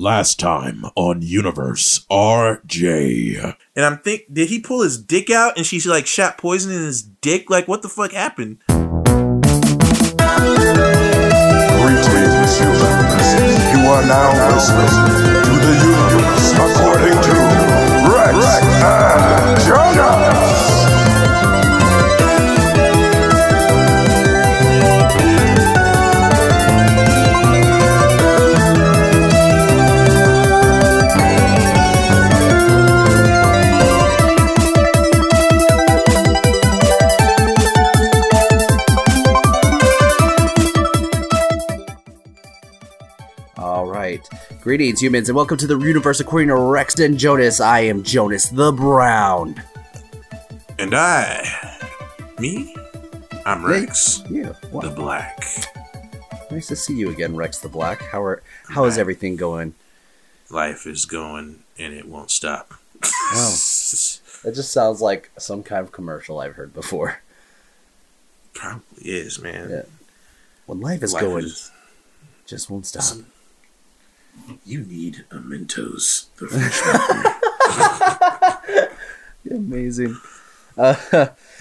Last time on Universe RJ. And I'm think, did he pull his dick out and she's like shot poison in his dick? Like, what the fuck happened? Greetings, humans. You are now listening to the universe Greetings, humans, and welcome to the universe according to Rex and Jonas. I am Jonas the Brown. And I, me, I'm Rex, Yeah. Wow. the Black. Nice to see you again, Rex the Black. How are how is everything going? Life is going and it won't stop. Oh. It just sounds like some kind of commercial I've heard before. Probably is, man. Yeah. When life is Life going, is- just won't stop. You need a Mentos. Amazing. Uh,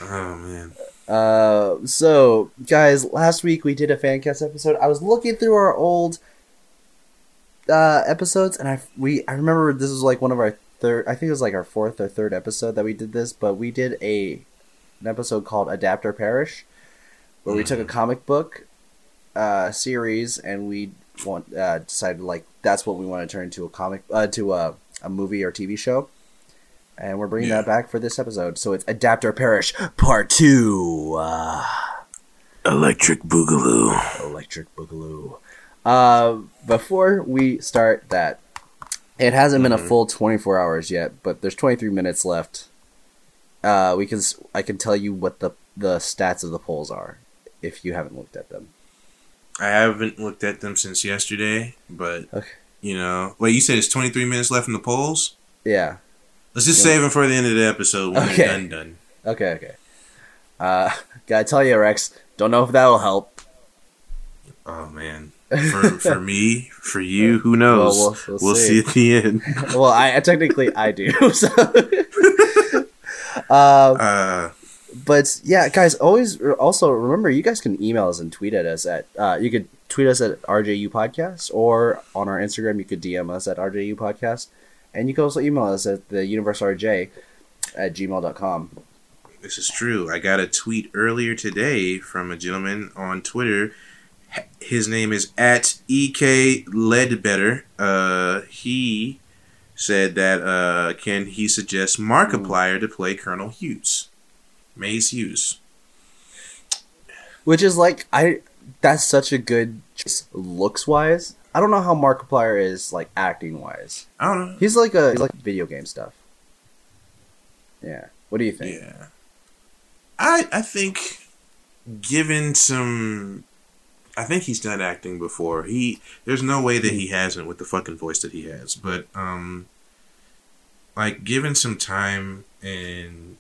oh man. Uh, so guys, last week we did a fan cast episode. I was looking through our old uh episodes, and I we I remember this was like one of our third. I think it was like our fourth or third episode that we did this, but we did a an episode called Adapt or Perish, where we took a comic book uh series and we want uh decided like that's what we want to turn into a comic uh to a a movie or TV show. And we're bringing Yeah. that back for this episode. So it's Adapt or Perish Part 2. Uh, Electric Boogaloo. Electric Boogaloo. Uh, before we start that, it hasn't been a full 24 hours yet, but there's 23 minutes left. Uh, we can I can tell you what the the stats of the polls are if you haven't looked at them. I haven't looked at them since yesterday, but Okay. you know, wait. You said it's 23 minutes left in the polls. Yeah. Let's just save them for the end of the episode when Okay. done. Done. Okay. Okay. Uh, gotta tell you, Rex. Don't know if that'll help. Oh man. For for me, for you, who knows? Well, we'll we'll- we'll see. see. at the end. well, I technically I do. So. uh, Uh, but yeah, guys, always also remember you guys can email us and tweet at us at uh, you could tweet us at RJU Podcast or on our Instagram you could DM us at RJU Podcast. And you can also email us at the universerj at gmail.com. this is true. I got a tweet earlier today from a gentleman on Twitter. His name is at ek ledbetter. Uh, he said that uh, can he suggest Markiplier to play Colonel Hughes, Maes Hughes. Which is like I that's such a good choice looks wise. I don't know how Markiplier is like acting wise. I don't know. He's like a he's like video game stuff. Yeah. What do you think? Yeah. I I think given some I think he's done acting before. He there's no way that he hasn't with the fucking voice that he has. But um like given some time and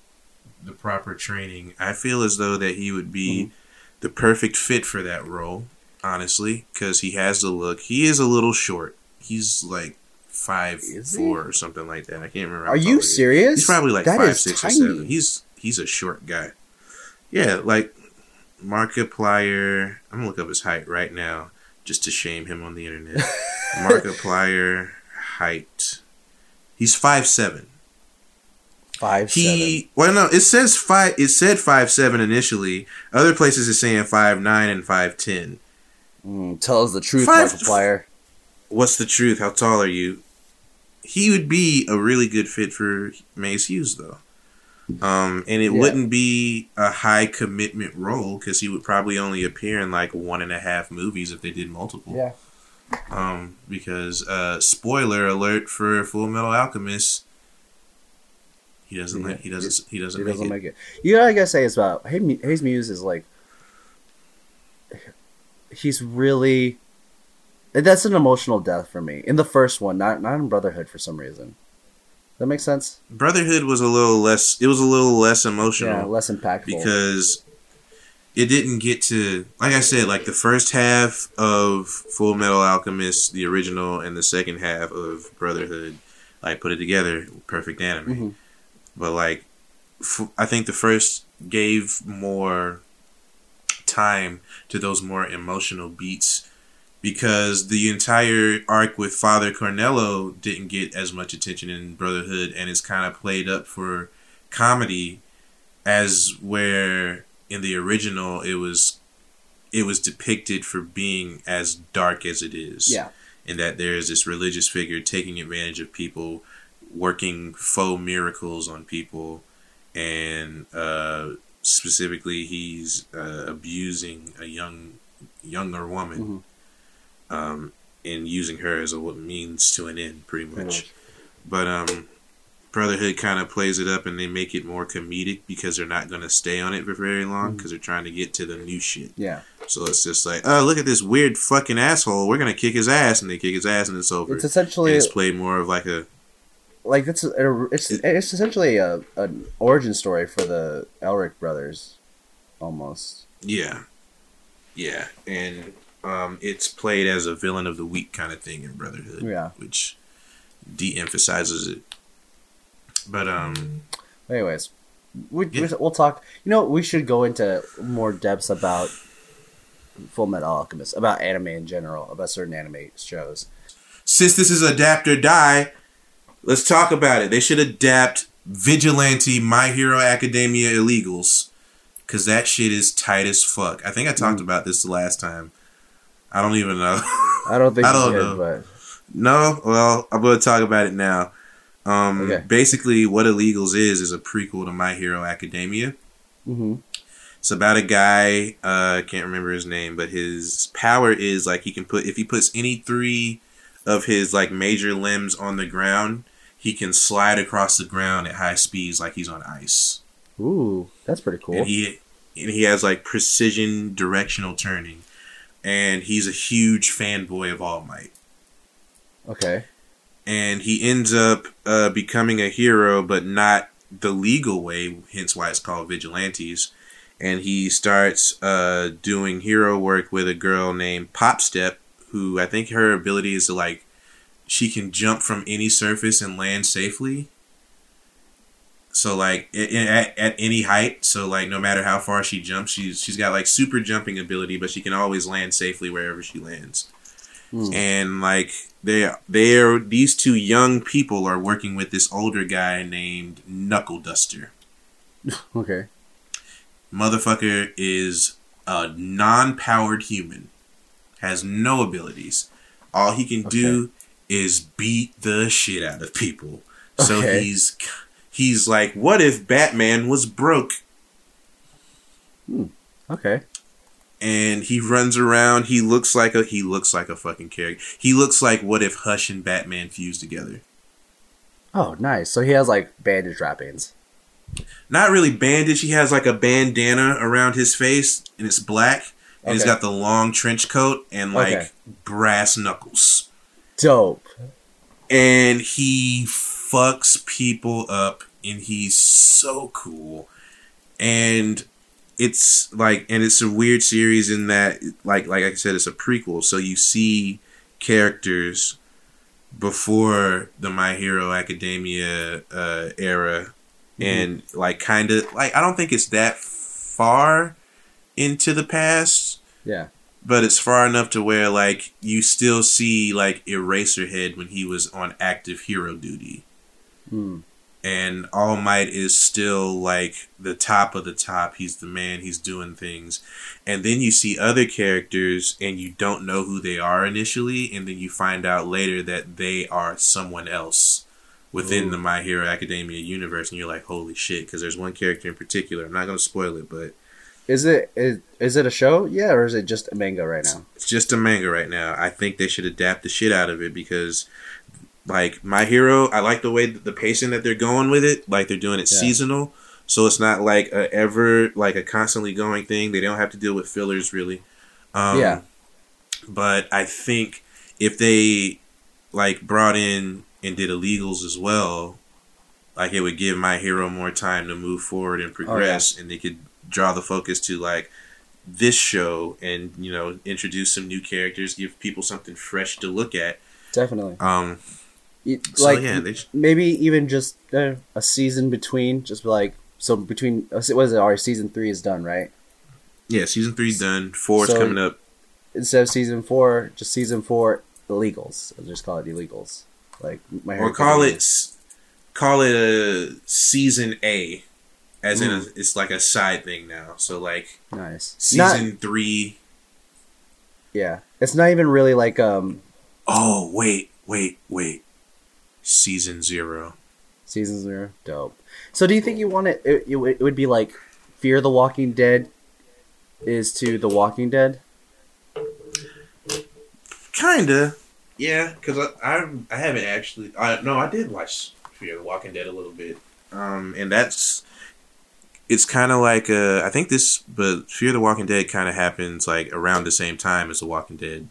the proper training, I feel as though that he would be mm-hmm. the perfect fit for that role, honestly, cuz he has the look. He is a little short. He's like five Is he? four or something like that. I can't remember. Are you serious? He's probably like That five, six, tiny. or seven. He's he's a short guy. Yeah, like Markiplier. I'm gonna look up his height right now just to shame him on the internet. Markiplier height. He's five seven. Five He well no, it says five. It said five seven initially. Other places is saying five nine and five ten. seven. Mm, tell us the truth, Five- Markiplier. What's the truth? How tall are you? He would be a really good fit for Maes Hughes, though. Um, and it Yeah. wouldn't be a high commitment role because he would probably only appear in like one and a half movies if they did multiple. Yeah. Um, because uh, spoiler alert for Full Metal Alchemist, he doesn't. Yeah. Like, he doesn't. He doesn't, He make, doesn't it. make it. You know what I gotta say is about Hay- Hayes Muse is like he's really that's an emotional death for me in the first one, not not in Brotherhood for some reason. That makes sense. Brotherhood was a little less. It was a little less emotional. Yeah, less impactful. because it didn't get to like I said, like the first half of Full Metal Alchemist, the original, and the second half of Brotherhood, like put it together, perfect anime. Mhm. But like, f- I think the first gave more time to those more emotional beats because the entire arc with Father Cornello didn't get as much attention in Brotherhood, and it's kind of played up for comedy, as where in the original it was it was depicted for being as dark as it is Yeah. and that there's this religious figure taking advantage of people, working faux miracles on people, and uh, specifically he's uh, abusing a young younger woman, um, and using her as a what means to an end, pretty much. But um, Brotherhood kind of plays it up, and they make it more comedic because they're not going to stay on it for very long because they're trying to get to the new shit. Yeah. So it's just like, oh, look at this weird fucking asshole. We're gonna kick his ass, and they kick his ass, and it's over. It's essentially And it's played more of like a like that's a, it's it's essentially a an origin story for the Elric brothers, almost. yeah, yeah, and um, it's played as a villain of the week kind of thing in Brotherhood. Yeah. which de-emphasizes it. But um, Anyways, we, Yeah. we'll talk. You know, we should go into more depths about Full Metal Alchemist, about anime in general, about certain anime shows. since this is adapt or die, let's talk about it. They should adapt Vigilante My Hero Academia Illegals because that shit is tight as fuck. I think I talked about this the last time. I don't even know. I don't think I don't did, know. but no, well, I'm going to talk about it now. Um, Okay. Basically, what Illegals is is a prequel to My Hero Academia. hmm It's about a guy. Uh, I can't remember his name, but his power is like he can put if he puts any three of his like major limbs on the ground, he can slide across the ground at high speeds like he's on ice. ooh, that's pretty cool. And he and he has like precision directional turning, and he's a huge fanboy of All Might. okay, and he ends up uh, becoming a hero, but not the legal way. Hence, why it's called vigilantes. And he starts uh, doing hero work with a girl named Popstep, who I think her ability is to like she can jump from any surface and land safely. So like at, at any height, so like no matter how far she jumps, she's she's got like super jumping ability, but she can always land safely wherever she lands Hmm. and like they they're these two young people are working with this older guy named Knuckle Duster. okay, Motherfucker is a non-powered human, has no abilities. All he can do is beat the shit out of people. So Okay. he's he's like, what if Batman was broke? Hmm. okay, and he runs around. He looks like a he looks like a fucking character. He looks like what if Hush and Batman fused together. oh, nice. So he has like bandage wrappings. Not really bandage. He has like a bandana around his face, and it's black. And he's got the long trench coat and like Okay. brass knuckles. Dope. And he fucks people up, and he's so cool. And it's like, and it's a weird series in that, like, like I said, it's a prequel. So you see characters before the My Hero Academia uh, era, and like, kind of like I don't think it's that far into the past, Yeah. But it's far enough to where like you still see like Eraserhead when he was on active hero duty Hmm. and All Might is still like the top of the top. He's the man. He's doing things, and then you see other characters, and you don't know who they are initially, and then you find out later that they are someone else within Ooh. the My Hero Academia universe, and you're like, holy shit! Because there's one character in particular. I'm not going to spoil it, but Is it is, is it a show? Yeah, or is it just a manga right now? it's just a manga right now. I think they should adapt the shit out of it because, like, My Hero, I like the way the pacing that they're going with it. Like, they're doing it Yeah. seasonal, so it's not like a ever like a constantly going thing. They don't have to deal with fillers really. Um, Yeah. But I think if they like brought in and did illegals as well, like it would give My Hero more time to move forward and progress, and they could draw the focus to like this show and you know introduce some new characters, give people something fresh to look at. Definitely. Um, It- so like yeah, maybe even just uh, a season between, just like so between. uh, What is it? Our season three is done, right? yeah, season three's done. Four's So- coming up. Instead of season four, just season four illegals. I'll just call it illegals. Like my Or call it call it a season A, as in a, Mm. it's like a side thing now. So like nice season Not- three yeah, it's not even really like um Oh wait, wait, wait. Season zero. season zero. Dope. So do you think you want it? It, it, would- it would be like Fear the Walking Dead is to The Walking Dead. Kinda. Yeah, because I, I I haven't actually. I no, I did watch Fear the Walking Dead a little bit. Um, and that's it's kind of like uh, I think this, but Fear the Walking Dead kind of happens like around the same time as The Walking Dead.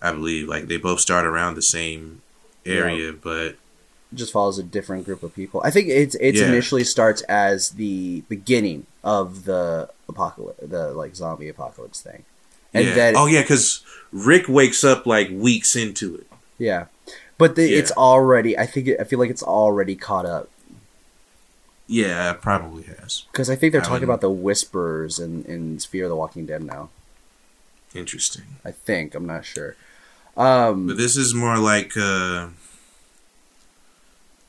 I believe like they both start around the same area, but just follows a different group of people. I think it's it's Yeah. initially starts as the beginning of the apocalypse, the like zombie apocalypse thing, and yeah. then oh yeah, because Rick wakes up like weeks into it. yeah, but the, Yeah. it's already. I think I feel like it's already caught up Yeah, it probably has. because I think they're I talking about the whisperers in in Fear the Walking Dead now. Interesting. I think I'm not sure. Um, But this is more like uh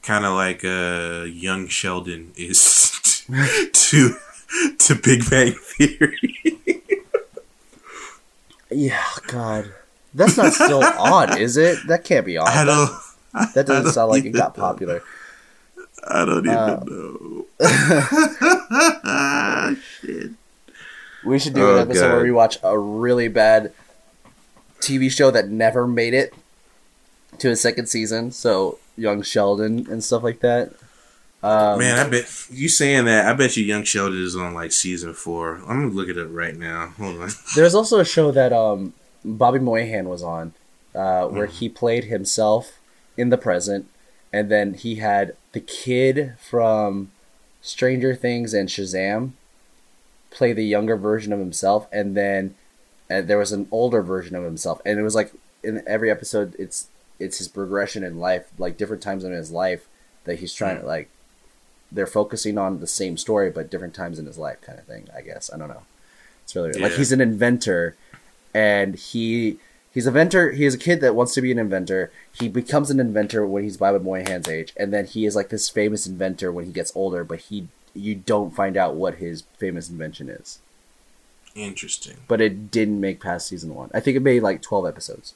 kind of like uh young Sheldon is to to Big Bang Theory. yeah, God, that's not still on, is it? That can't be on. I don't that doesn't I don't sound like it got popular. I don't even Uh, know. Shit. We should do Oh, an episode God. where we watch a really bad TV show that never made it to a second season. So young Sheldon and stuff like that. Um, Man, I bet you saying that. I bet you Young Sheldon is on like season four. I'm gonna look it up right now. Hold on. there's also a show that um, Bobby Moynihan was on, uh, where Mm-hmm. he played himself in the present, and then he had the kid from Stranger Things and Shazam play the younger version of himself, and then uh, there was an older version of himself, and it was like in every episode, it's it's his progression in life, like different times in his life that he's trying to like. They're focusing on the same story, but different times in his life, kind of thing. I guess I don't know. It's really like Yeah. he's an inventor, and he he's a inventor. He is a kid that wants to be an inventor. He becomes an inventor when he's Bobby Moynihan's age, and then he is like this famous inventor when he gets older. But he you don't find out what his famous invention is. Interesting. But it didn't make past season one. I think it made like twelve episodes.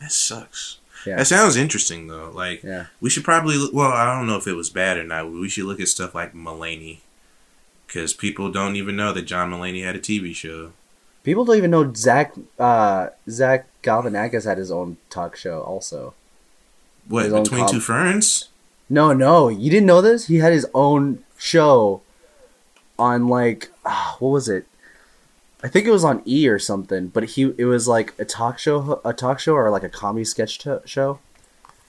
That sucks. Yeah. That sounds interesting though. Like Yeah. we should probably look- well, I don't know if it was bad or not. We should look at stuff like Mulaney because people don't even know that John Mulaney had a TV show. People don't even know Zach uh, Zach Galifianakis had his own talk show also. What between com- two ferns? No, no, you didn't know this. He had his own show on like ah, what was it? I think it was on E or something. But he it was like a talk show, a talk show or like a comedy sketch to- show.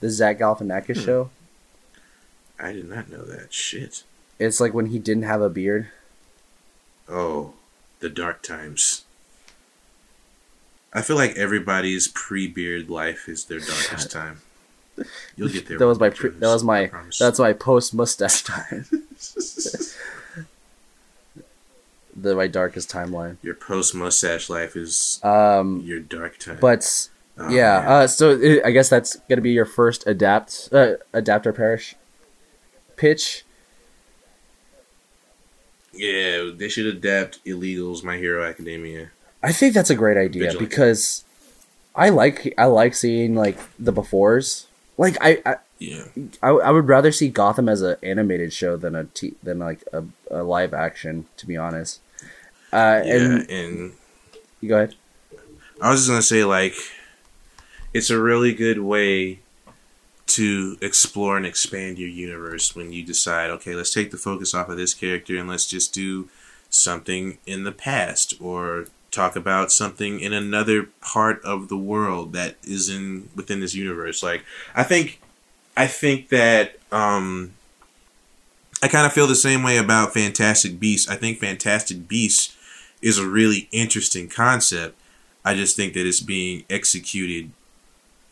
The Zach Galifianakis Hmm. show. I did not know that. Shit. It's like when he didn't have a beard. Oh, the dark times. I feel like everybody's pre-beard life is their darkest time. You'll get there. That was my pre- that was my that's my post mustache time. the my darkest timeline. your post mustache life is Um, your dark time. but Oh, yeah, uh, so it, I guess that's gonna be your first adapt uh, adapt or perish pitch. yeah, they should adapt illegals. My Hero Academia. I think that's a great idea Vigilante. because I like I like seeing like the befores. Like I I, Yeah, I, I would rather see Gotham as an animated show than a t- than like a, a live action. To be honest, uh, yeah, and and you go ahead. I was just gonna say like, it's a really good way to explore and expand your universe when you decide, okay, let's take the focus off of this character and let's just do something in the past or talk about something in another part of the world that is in within this universe. Like, I think, I think that um, I kind of feel the same way about Fantastic Beasts. I think Fantastic Beasts is a really interesting concept. I just think that it's being executed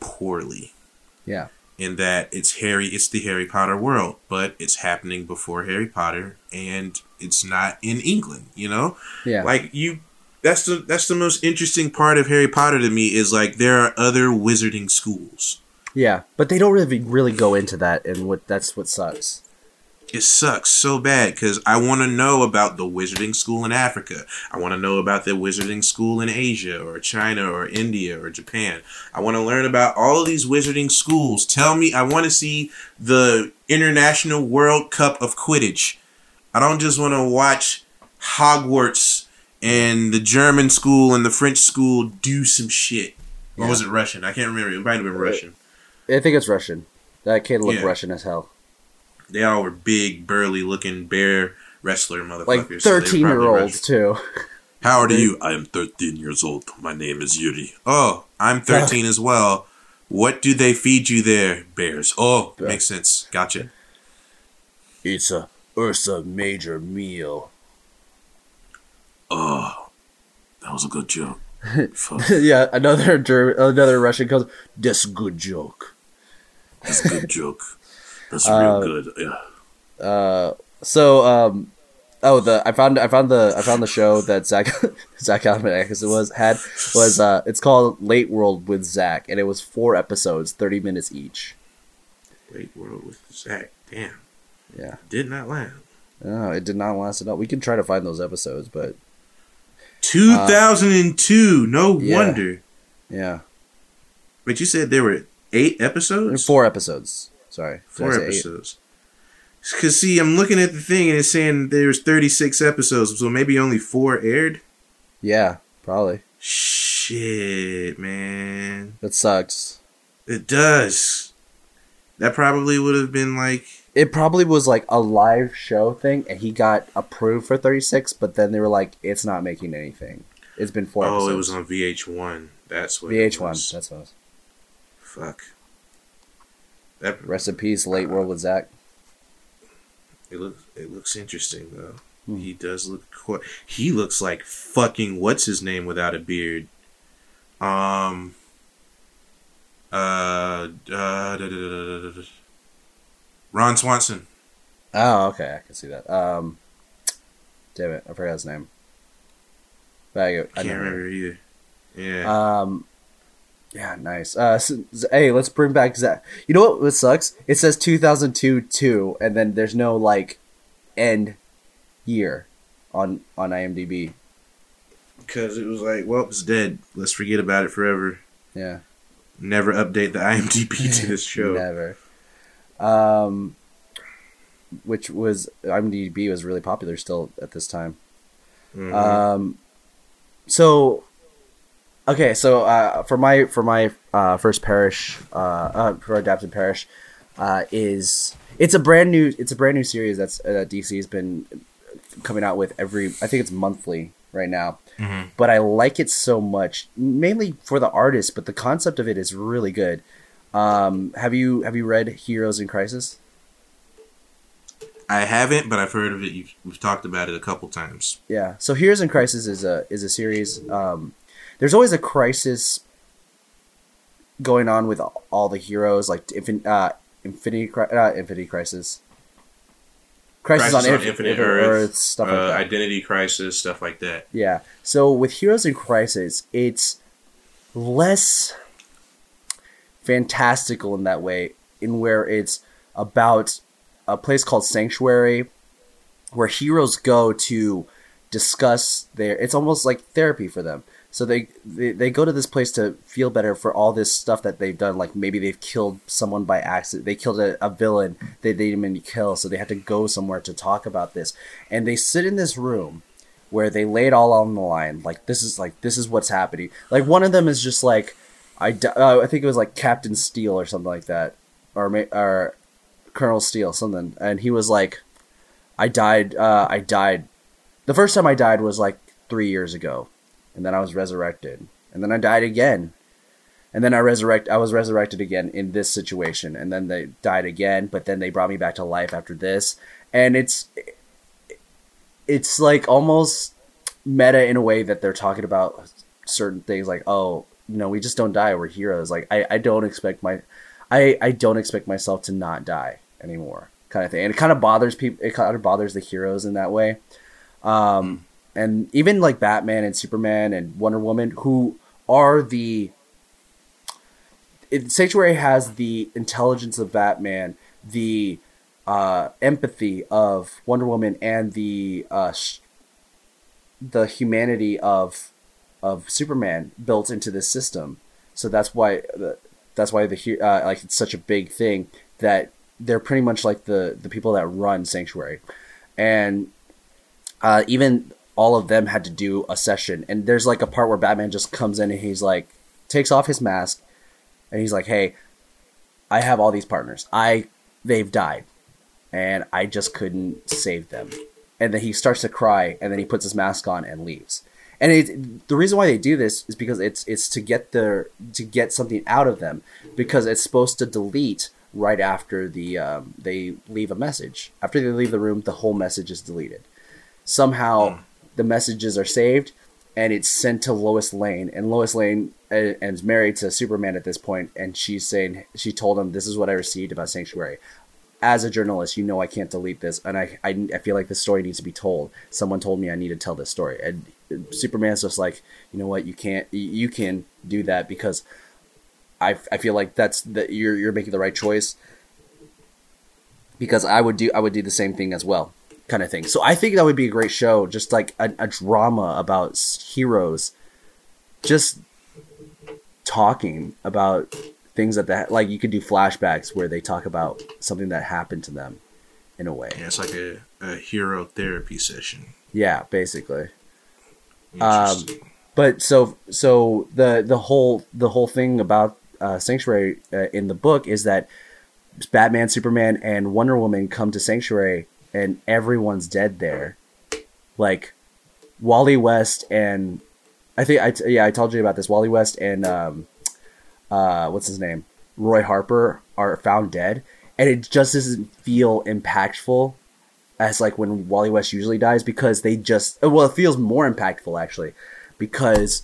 poorly. Yeah. In that it's Harry, it's the Harry Potter world, but it's happening before Harry Potter, and it's not in England. You know, Yeah. like you. That's the that's the most interesting part of Harry Potter to me is like there are other wizarding schools. yeah. But they don't really really go into that, and what that's what sucks. it sucks so bad because I want to know about the wizarding school in Africa. I want to know about the wizarding school in Asia or China or India or Japan. I want to learn about all of these wizarding schools. Tell me, I want to see the International World Cup of Quidditch. I don't just want to watch Hogwarts and the German school and the French school do some shit. Or was it Russian? I can't remember. It might have been uh, Russian. I think it's Russian. That kid looked Yeah. Russian as hell. They all were big, burly looking bear wrestler motherfuckers. Like so thirteen year olds too. How old are you? I am 13 years old. My name is Yuri. Oh, I'm 13 as well. What do they feed you there? Bears. Oh, Yeah. makes sense. Gotcha. It's a Ursa major meal. Oh, that was a good joke. Yeah, another Ger- another Russian goes. This good joke. that's a good joke. That's Uh, real good. Yeah. Uh, so um, oh the I found I found the I found the show that Zach Zach Galifianakis was had was uh it's called Late World with Zach and it was four episodes, thirty minutes each. Late world with Zach. Damn. Yeah. Did not land. Oh, it did not last at all. We can try to find those episodes, but Uh, 2002. no yeah. wonder. yeah, But you said there were eight episodes? four episodes. Sorry, Four eight? episodes. Because, see, I'm looking at the thing and it's saying there's 36 episodes, so maybe only four aired? Yeah, probably. Shit, man. That sucks. It does. That probably would have been like It probably was like a live show thing, and he got approved for thirty six, but then they were like, "It's not making anything." It's been four. oh, episodes. it was on VH1. That's what. it VH one. was. That's what. It was. Fuck. That peace, late world with Zach. it looks it looks interesting though. Hmm. He does look. He looks like fucking what's his name without a beard. Um. Uh. uh da, da, da. Ron Swanson. Oh, okay, I can see that. Um, damn it, I forgot his name. But I, I Can't remember either. Yeah. Um, yeah, nice. Uh, so- hey, let's bring back Zach. You know what? What sucks? It says 2002 two, and then there's no like end year on on IMDb. Because it was like, well, it's dead. Let's forget about it forever. Yeah, Never update the IMDb to this show. never. Um, which was IMDb was really popular still at this time. Mhm. Um, so okay, so uh, for my for my uh, first parish, uh, uh, for adapt or perish, uh, is it's a brand new it's a brand new series that's uh, DC has been coming out with every I think it's monthly right now. Mhm. But I like it so much, mainly for the artist, but the concept of it is really good. Um, have you have you read Heroes in Crisis? I haven't, but I've heard of it. You've, we've talked about it a couple times. Yeah. So Heroes in Crisis is a is a series. Um, there's always a crisis going on with all the heroes, like Infin- uh, Infinity uh, Infinity Crisis, Crisis, on, Inf- Infinite Earth, stuff uh, like that. Identity Crisis, stuff like that. Yeah. So with Heroes in Crisis, it's less fantastical in that way, in where it's about a place called Sanctuary, where heroes go to discuss their. It's almost like therapy for them. So they, they they go to this place to feel better for all this stuff that they've done. Like maybe they've killed someone by accident. They killed a, a villain that they didn't kill. So they had to go somewhere to talk about this. And they sit in this room where they lay it all on the line. Like this is like this is what's happening. Like one of them is just like I uh, I think it was like Captain Steel or something like that, or or Colonel Steel something, and he was like, I died. Uh, I died. The first time I died was like three years ago, and then I was resurrected, and then I died again, and then I resurrect. I was resurrected again in this situation, and then they died again, but then they brought me back to life after this, and it's it's like almost meta in a way that they're talking about certain things like, oh, you know, we just don't die. We're heroes. Like I, I don't expect my, I, I don't expect myself to not die anymore, kind of thing. And it kind of bothers people. It kind of bothers the heroes in that way. Um, and even like Batman and Superman and Wonder Woman, who are the it, Sanctuary has the intelligence of Batman, the uh, empathy of Wonder Woman, and the uh, sh- the humanity of of Superman built into this system. So that's why the, that's why the uh, like it's such a big thing that they're pretty much like the the people that run Sanctuary, and uh, even all of them had to do a session. And there's like a part where Batman just comes in and he's like takes off his mask and he's like, "Hey, I have all these partners. I they've died, and I just couldn't save them." And then he starts to cry, and then he puts his mask on and leaves. And it, the reason why they do this is because it's it's to get their to get something out of them because it's supposed to delete right after the um, they leave a message. After they leave the room, the whole message is deleted. Somehow, the messages are saved, and it's sent to Lois Lane. And Lois Lane uh, is married to Superman at this point, and she's saying she told him, "This is what I received about Sanctuary." As a journalist, you know I can't delete this, and I, I, I feel like this story needs to be told. Someone told me I need to tell this story, and Superman's just like, you know what, you can't, you can do that because I, I feel like that's that you're you're making the right choice because I would do I would do the same thing as well, kind of thing. So I think that would be a great show, just like a, a drama about heroes, just talking about things that that like you could do flashbacks where they talk about something that happened to them, in a way. Yeah, it's like a, a hero therapy session. Yeah, basically. Um, but so so the the whole the whole thing about uh, Sanctuary uh, in the book is that Batman, Superman, and Wonder Woman come to Sanctuary, and everyone's dead there. Like Wally West and I think I t- yeah I told you about this. Wally West and um, uh, what's his name, Roy Harper are found dead, and it just doesn't feel impactful as like when Wally West usually dies because they just well it feels more impactful actually because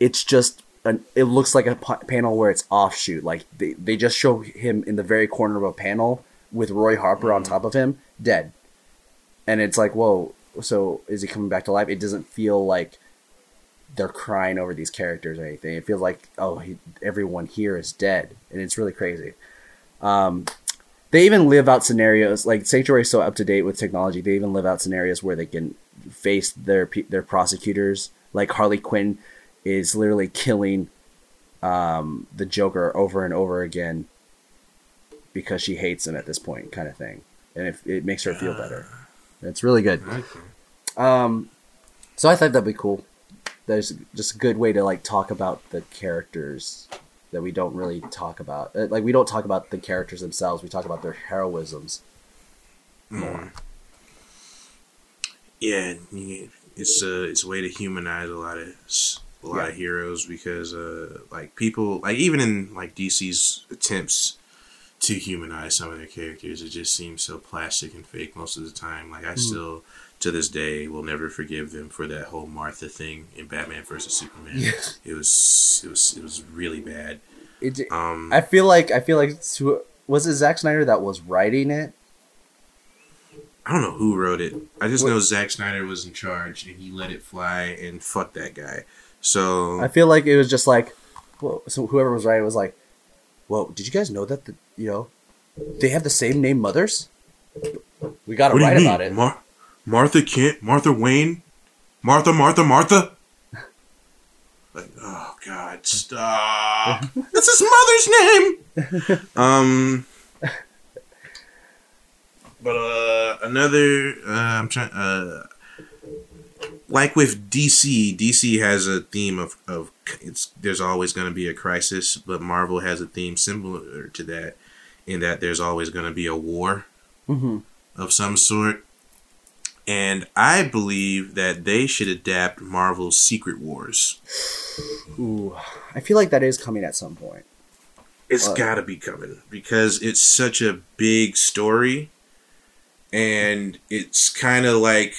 it's just an it looks like a panel where it's offshoot like they, they just show him in the very corner of a panel with Roy Harper on top of him dead. And it's like whoa so is he coming back to life? It doesn't feel like they're crying over these characters or anything. It feels like oh he, everyone here is dead and it's really crazy. Um they even live out scenarios like Sanctuary is so up to date with technology. They even live out scenarios where they can face their their prosecutors. Like Harley Quinn is literally killing um, the Joker over and over again because she hates him at this point, kind of thing, and it, it makes her feel better. It's really good. Um, so I thought that'd be cool. That's just a good way to like talk about the characters that we don't really talk about. Uh, Like we don't talk about the characters themselves. We talk about their heroisms. Mm. Yeah, it's a it's a way to humanize a lot of a lot of heroes because uh like people like even in like DC's attempts to humanize some of their characters, it just seems so plastic and fake most of the time. Like I still to this day will never forgive them for that whole Martha thing in Batman versus Superman. It was it was it was really bad. It, Um, I feel like I feel like was it Zack Snyder that was writing it? I don't know who wrote it. I just What- know Zack Snyder was in charge and he let it fly and fuck that guy. So I feel like it was just like, well, so whoever was writing was like, "Whoa, did you guys know that the you know they have the same name mothers? We got to what do you write about it." Mar- Martha Kent, Martha Wayne, Martha, Martha, Martha. Like, oh God, stop! That's his mother's name. um, but uh, another, uh, I'm trying. Uh, like with DC, DC has a theme of of it's there's always going to be a crisis, but Marvel has a theme similar to that, in that there's always going to be a war hmm of some sort. And I believe that they should adapt Marvel's Secret Wars. Ooh, I feel like that is coming at some point. It's What? got to be coming because it's such a big story, and it's kind of like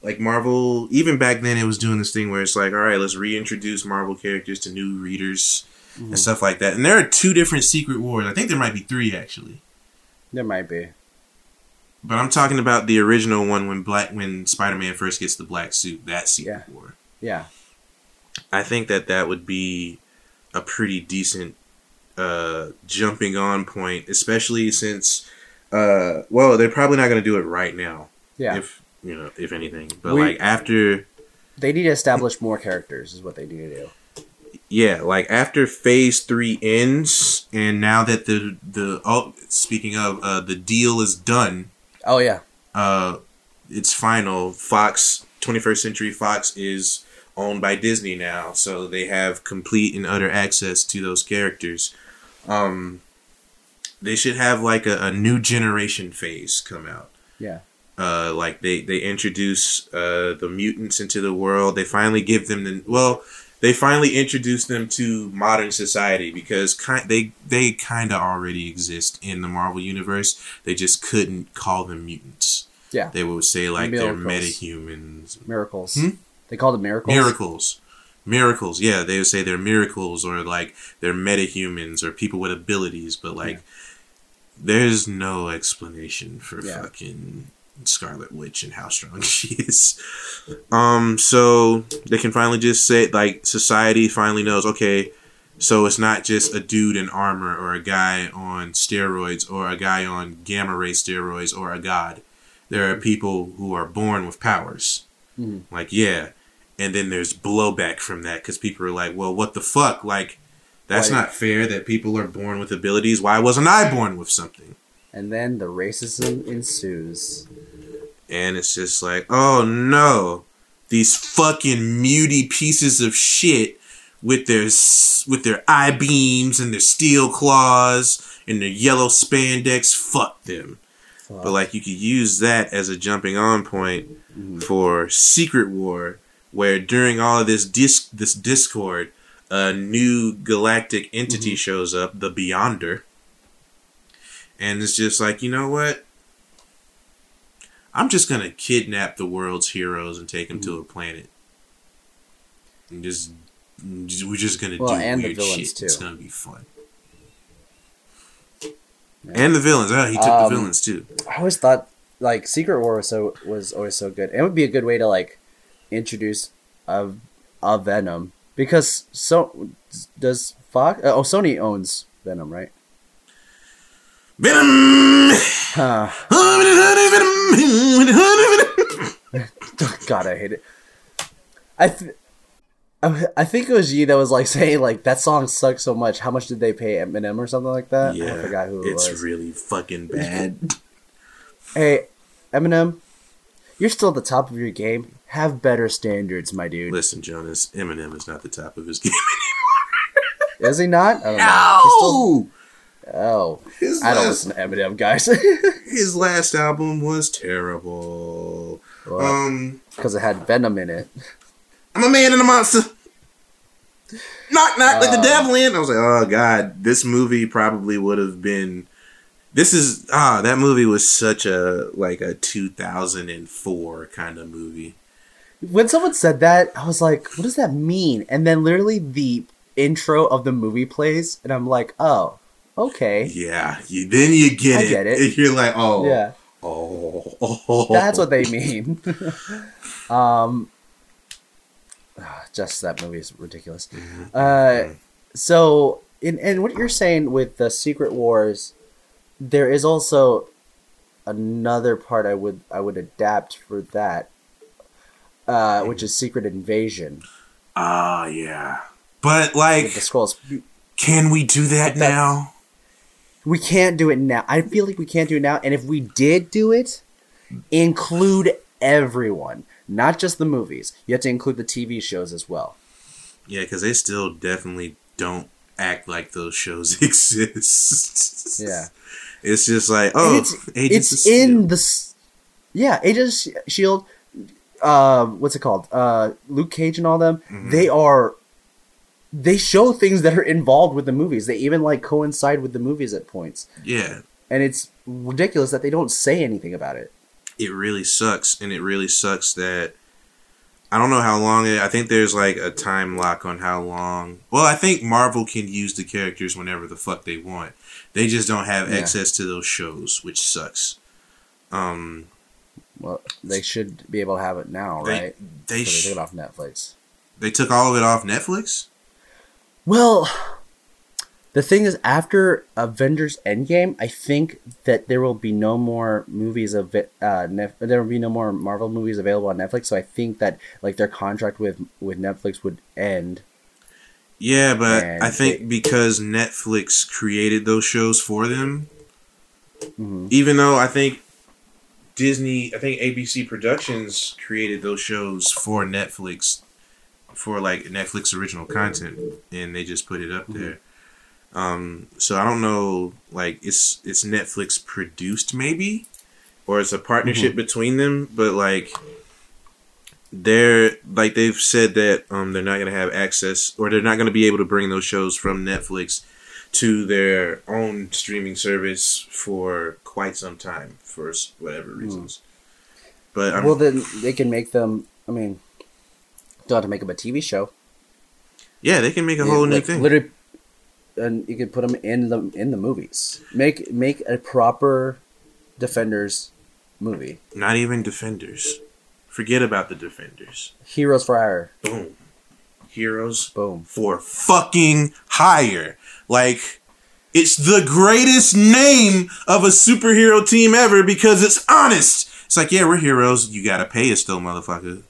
like Marvel, even back then, it was doing this thing where it's like, all right, let's reintroduce Marvel characters to new readers Mm-hmm. and stuff like that. And there are two different Secret Wars. I think there might be three actually. There might be. But I'm talking about the original one when Black when Spider-Man first gets the black suit. That Secret Yeah. War. Yeah. I think that that would be a pretty decent uh, jumping on point, especially since, uh, well, they're probably not going to do it right now. Yeah. If you know, if anything, but We- like after, they need to establish more characters, is what they need to do. yeah, like after Phase Three ends, and now that the the oh, speaking of uh, the deal is done, Oh, yeah. uh, it's final. Fox, 21st Century Fox is owned by Disney now, so they have complete and utter access to those characters. Um, they should have like a, a new generation phase come out. Yeah. Uh, like they they introduce uh, the mutants into the world. They finally give them the well. They finally introduce them to modern society because ki- they they kind of already exist in the Marvel universe. They just couldn't call them mutants. Yeah. They would say like they're Miracles. metahumans, Miracles. Hmm? They called them miracles. miracles, miracles. Yeah, they would say they're miracles or like they're metahumans or people with abilities. But like, there's no explanation for Yeah. fucking Scarlet Witch and how strong she is. Um, so they can finally just say like society finally knows. Okay, so it's not just a dude in armor or a guy on steroids or a guy on gamma ray steroids or a god. There are people who are born with powers. Mhm. Like, yeah. And then there's blowback from that because people are like, well, what the fuck? Like, that's Why- not fair that people are born with abilities. Why wasn't I born with something? And then the racism ensues. And it's just like, oh no, these fucking muty pieces of shit with their with their eye beams and their steel claws and their yellow spandex. Fuck them. Fuck. But like, you could use that as a jumping on point mm-hmm. for Secret War, where during all of this dis- this discord, a new galactic entity mm-hmm. shows up, the Beyonder, and it's just like, you know what? I'm just gonna kidnap the world's heroes and take them to a planet, and just, just- we're just gonna Well, do and the weird villains, shit. too. It's gonna be fun. Yeah. And the villains. Oh, he took Um, the villains too. I always thought like Secret War was so was always so good. It would be a good way to like introduce a a Venom because so does Fox? Oh, Sony owns Venom, right? Venom. Huh. God, I hate it. I th- I think it was you that was like saying like that song sucks so much. How much did they pay Eminem or something like that? Yeah, I forgot who it was. it's was. really fucking bad. hey, Eminem, you're still at the top of your game. Have better standards, my dude. Listen, Jonas, Eminem is not the top of his game. Anymore. is he not? I don't know. He's still- No, oh, his I don't last, listen to Eminem, guys. his last album was terrible. Because Um, it had Venom in it. I'm a man and a monster. Knock knock, like the Um, devil in. I was like, oh god, this movie probably would have been. This is ah, that movie was such a like a 2004 kind of movie. When someone said that, I was like, what does that mean? And then literally the intro of the movie plays, and I'm like, oh, okay. Yeah, you, then you get I it. get it. You're like, oh, Yeah. oh, oh, That's what they mean. um, ah, just that movie is ridiculous. Uh, so, in and what you're saying with the Secret Wars, there is also another part I would I would adapt for that, uh, which is Secret Invasion Ah, yeah. But like, the scrolls. can we do that But that's- now? We can't do it now. I feel like we can't do it now. And if we did do it, include everyone, not just the movies. You have to include the TV shows as well. Yeah, because they still definitely don't act like those shows exist. Yeah. It's just like, oh, And it's Agents it's of in the yeah Agents Shield. Uh, what's it called? Uh, Luke Cage and all them. Mm-hmm. They are. They show things that are involved with the movies. They even like coincide with the movies at points, Yeah. and it's ridiculous that they don't say anything about it. it really sucks, and it really sucks that I don't know how long it. I think there's like a time lock on how long. Well, I think Marvel can use the characters whenever the fuck they want. They just don't have Yeah. access to those shows, which sucks. Um, Well, they should be able to have it now, they right? they So they sh- took it off Netflix. they took all of it off Netflix. Well, the thing is, after Avengers Endgame, I think that there will be no more movies of it. Uh, Nef- there will be no more Marvel movies available on Netflix. So I think that like their contract with with Netflix would end. Yeah, but And I think they- because Netflix created those shows for them, Mhm. even though I think Disney, I think ABC Productions created those shows for Netflix, for like Netflix original content, and they just put it up there. Um, so I don't know, like it's it's Netflix produced maybe, or it's a partnership between them, but like they're like they've said that um they're not gonna have access or they're not gonna be able to bring those shows from Netflix to their own streaming service for quite some time for whatever reasons. But I'm, well, then they can make them. I mean, don't have to make them a TV show. yeah, they can make a whole new Like, thing. Literally, and you could put them in the in the movies. Make make a proper Defenders movie. Not even Defenders. Forget about the Defenders. Heroes for Hire. Boom. Heroes Boom. for fucking hire. Like, it's the greatest name of a superhero team ever because it's honest. It's like, yeah, we're heroes. You gotta pay us though, motherfucker.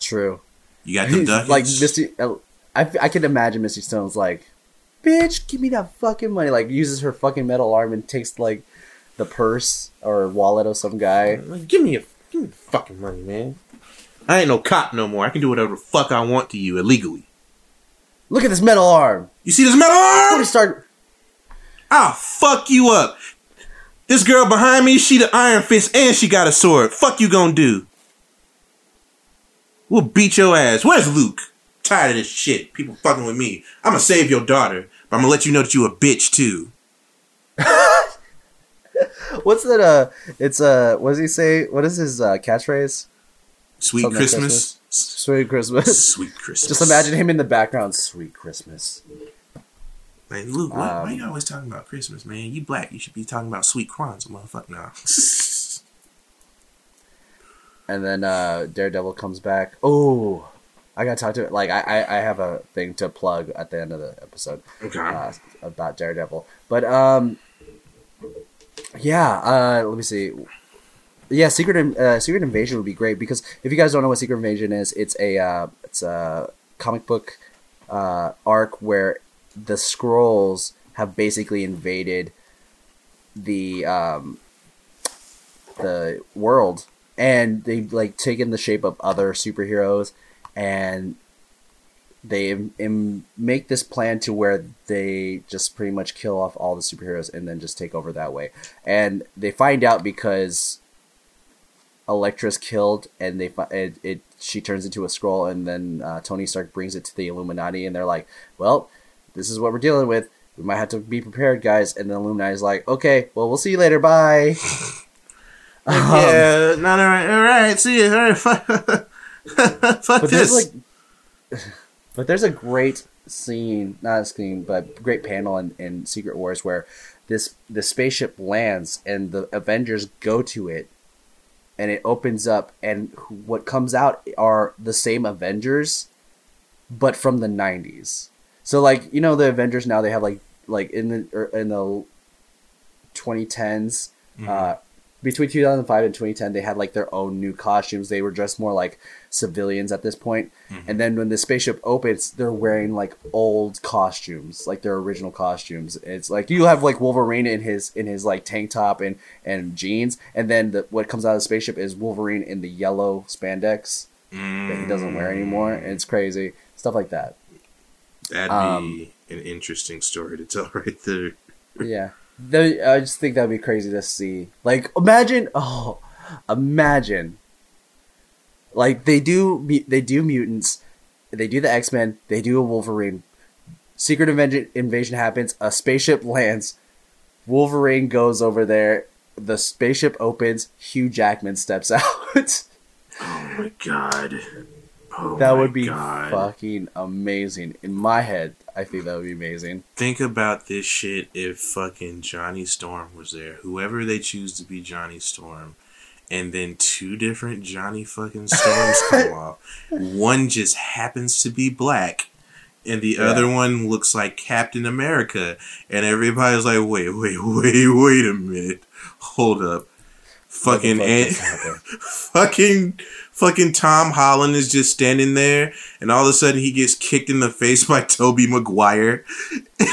True. You got them ducats. like Misty, uh, I, I can imagine Misty Stone's like, "Bitch, give me that fucking money!" Like uses her fucking metal arm and takes like the purse or wallet of some guy. Like, give me a give me the fucking money, man. I ain't no cop no more. I can do whatever the fuck I want to you illegally. Look at this metal arm. You see this metal arm? Tony Stark. I'll fuck you up. This girl behind me, she the Iron Fist and she got a sword. Fuck you gonna do? We'll beat your ass. Where's Luke? Tired of this shit. People fucking with me. I'm gonna save your daughter, but I'm gonna let you know that you a bitch too. What's that? Uh, it's uh, what does he say? What is his uh, catchphrase? Sweet Something like Christmas. Sweet Christmas. Sweet Christmas. Just imagine him in the background. Sweet Christmas. Man, Luke, why, why Um, you always talking about Christmas, man? You black. You should be talking about sweet Kwanzaa, motherfucker. Nah. And then uh, Daredevil comes back. Oh, I gotta talk to it. Like I, I, I have a thing to plug at the end of the episode. okay. uh, about Daredevil. But um, yeah. Uh, let me see. Yeah, Secret uh, Secret Invasion would be great because if you guys don't know what Secret Invasion is, it's a uh, it's a comic book uh, arc where the Skrulls have basically invaded the um, the world and they've like taken the shape of other superheroes and they im- make this plan to where they just pretty much kill off all the superheroes and then just take over that way. And they find out because Elektra's killed, and they fi- it, it she turns into a Skrull, and then uh, Tony Stark brings it to the Illuminati, and they're like, "Well, this is what we're dealing with. We might have to be prepared, guys." And the Illuminati's like, "Okay, well, we'll see you later. Bye." Um, yeah, not all right. All right, see you. All right, fuck, fuck but this. there's like but there's a great scene not a scene but great panel in, in secret wars where this the spaceship lands and the avengers go to it and it opens up and what comes out are the same avengers but from the 90s so like you know the avengers now they have like like in the er, in the 2010s uh between 2005 and 2010 they had like their own new costumes. They were dressed more like civilians at this point. point and then when the spaceship opens they're wearing like old costumes like their original costumes. It's like you have like wolverine in his in his like tank top and and jeans. And then the, what comes out of the spaceship is wolverine in the yellow spandex that he doesn't wear anymore. And it's crazy. Stuff like that. That'd um, be an interesting story to tell right there. yeah the, i just think that'd be crazy to see. Like imagine oh imagine. Like they do they do mutants. They do the x-men. They do a wolverine. Secret invasion, invasion happens. A spaceship lands. Wolverine goes over there. The spaceship opens, Hugh Jackman steps out. Oh my god. Oh that my would be God. fucking amazing. In my head, I think that would be amazing. Think about this shit if fucking Johnny Storm was there. Whoever they choose to be Johnny Storm. And then two different Johnny fucking Storms come off. One just happens to be black. And the Yeah. other one looks like Captain America. And everybody's like, wait, wait, wait, wait a minute. Hold up. Fucking fuck An- fucking fucking Tom Holland is just standing there and all of a sudden he gets kicked in the face by Tobey Maguire.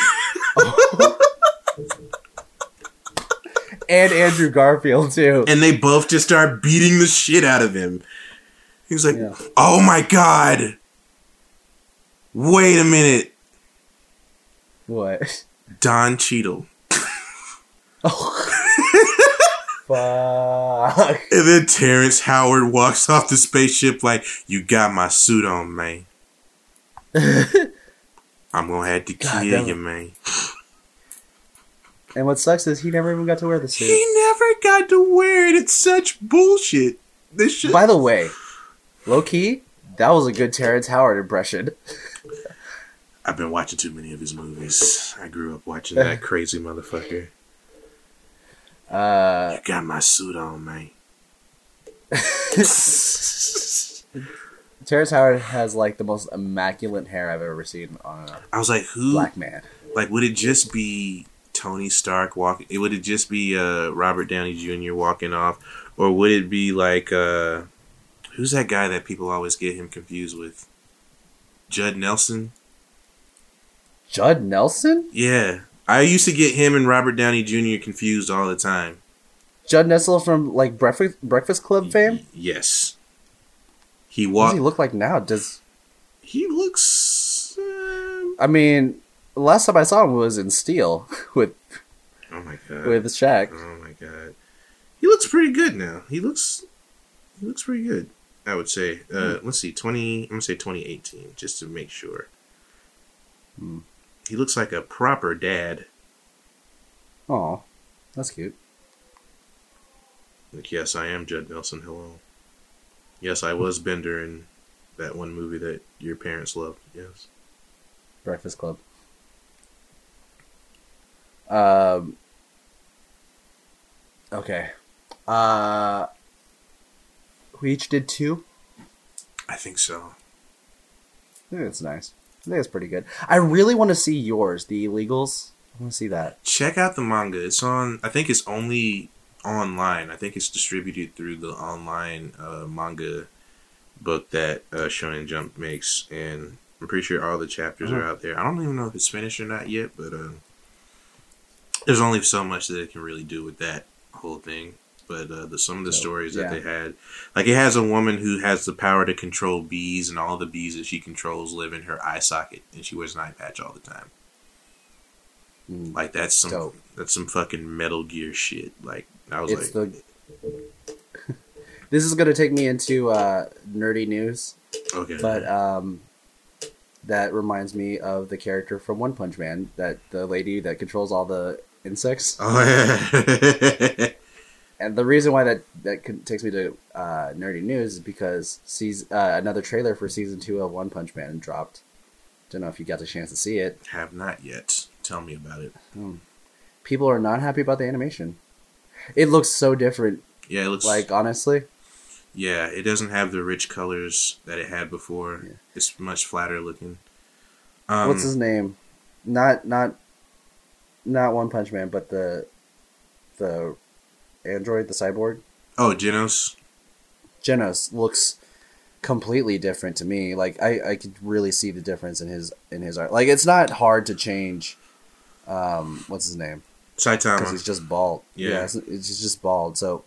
and Andrew Garfield too. and they both just start beating the shit out of him. He's like, Yeah. "Oh my god! Wait a minute, What? Don Cheadle." Oh. Fuck. And then Terrence Howard walks off the spaceship like, "You got my suit on, man. I'm gonna have to God kill you, man." And what sucks is he never even got to wear the suit. He never got to wear it. It's such bullshit. This shit. By the way, low key, that was a good Terrence Howard impression. I've been watching too many of his movies. I grew up watching that crazy motherfucker. Uh, You got my suit on, man. Terrence Howard has like the most immaculate hair I've ever seen on a I was like, who? black man. Like, would it just be Tony Stark walking? It would it just be uh, Robert Downey Jr. walking off, or would it be like uh, who's that guy that people always get him confused with? Judd Nelson. Judd Nelson? Yeah, I used to get him and Robert Downey Jr. confused all the time. Judd Nelson from like Breakfast Breakfast Club fame? Yes. He What does he look like now? Does He looks. Uh, I mean, last time I saw him was in Steel with oh my god. with Shaq. Oh my god. He looks pretty good now. He looks. He looks pretty good. I would say. Uh, let's see. Twenty. I'm gonna say 2018, just to make sure. Hmm. He looks like a proper dad. Oh, that's cute. Like, yes, I am Judd Nelson. Hello. Yes, I was Bender in that one movie that your parents loved. Yes. Breakfast Club. Um. Okay. Uh. We each did two. I think so. Think that's nice. I think it's pretty good. I really want to see yours, the illegals. I want to see that. Check out the manga. It's on. I think it's only online. I think it's distributed through the online uh, manga book that uh, Shonen Jump makes, and I'm pretty sure all the chapters are Uh-huh. out there. I don't even know if it's finished or not yet, but uh, there's only so much that it can really do with that whole thing. But uh, the some of the So, stories yeah. that they had, like it has a woman who has the power to control bees, and all the bees that she controls live in her eye socket, and she wears an eye patch all the time. Mm. Like that's some Dope. that's some fucking Metal Gear shit. Like I was It's like, the. this is gonna take me into uh, nerdy news, okay, but um, that reminds me of the character from One Punch Man, that the lady that controls all the insects. oh yeah, And the reason why that that takes me to uh, nerdy news is because sees uh, another trailer for season two of One Punch Man dropped. Don't know if you got the chance to see it. have not yet. Tell me about it. People are not happy about the animation. It looks so different. Yeah, it looks Like honestly, yeah, it doesn't have the rich colors that it had before. Yeah. It's much flatter looking. Um, what's his name? Not not not One Punch Man, but the the android, the cyborg. oh, Genos. Genos looks completely different to me. Like I, I could really see the difference in his in his art. Like it's not hard to change. Um, what's his name? Because he's just bald. Yeah. it's, it's just bald. So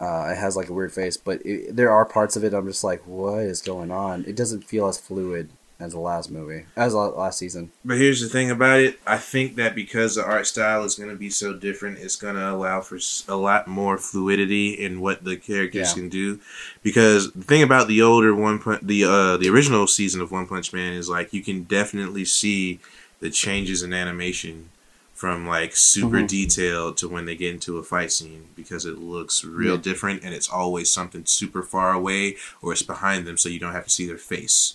uh, it has like a weird face, but it, there are parts of it I'm just like, what is going on? It doesn't feel as fluid as the last movie, as the last season. But here's the thing about it. I think that because the art style is going to be so different, it's going to allow for a lot more fluidity in what the characters Yeah. can do. Because the thing about the older one punch, the uh, the original season of One Punch Man is like you can definitely see the changes in animation from like super Mhm. detailed to when they get into a fight scene because it looks real Yeah. different and it's always something super far away or it's behind them so you don't have to see their face.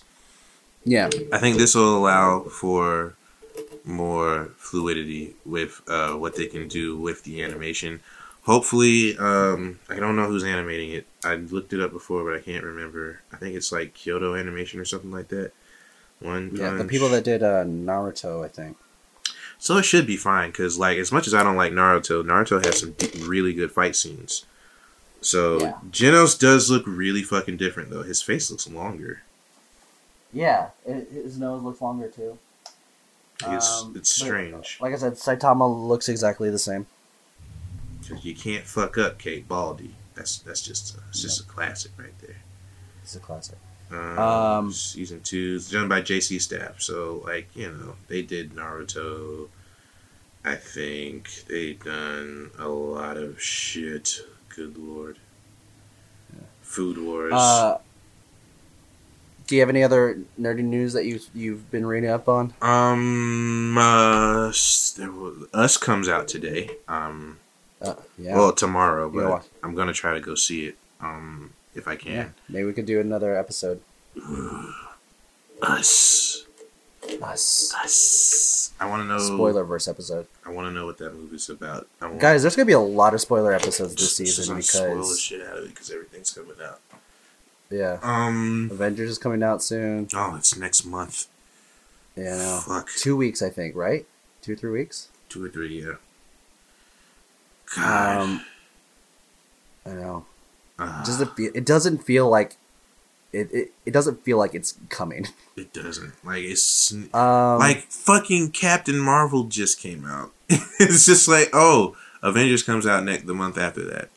Yeah. I think this will allow for more fluidity with uh, what they can do with the animation. Hopefully, um, I don't know who's animating it. I looked it up before, but I can't remember. I think it's like Kyoto Animation or something like that. One Yeah. The people that did uh, Naruto, I think. So it should be fine because, like, as much as I don't like Naruto, Naruto has some d- really good fight scenes. So Yeah. Genos does look really fucking different though. His face looks longer. Yeah. his nose looks longer too. It's Um, it's strange Like I said, Saitama looks exactly the same. 'Cause you can't fuck up Caped Baldy. That's that's just it's just a classic right there. It's a classic. Um, Um, season two is done by JC Staff, so like you know they did Naruto. I think they've done a lot of shit. Good lord. Food Wars. Uh, do you have any other nerdy news that you've you've been reading up on? um, uh, s- there was, Us comes out today. Um, Uh, yeah. well tomorrow, Yeah, but. I'm gonna try to go see it. Um, if I yeah. can. Maybe we could do another episode. Us, Us. Us. I want to know. Spoiler verse episode. I want to know what that movie's about. Guys, there's gonna be a lot of spoiler episodes this Just- just season don't spoil the shit out of it because everything's coming out. Yeah, Um. Avengers is coming out soon. Oh, it's next month. Yeah. Fuck. Two weeks, I think. Right? Two three weeks. Two or three, yeah. God. Um, I know. Ah, Does it feel? It doesn't feel like. It, it, it doesn't feel like it's coming. it doesn't. Like it's Um, like fucking Captain Marvel just came out. it's just like, oh, Avengers comes out next the month after that.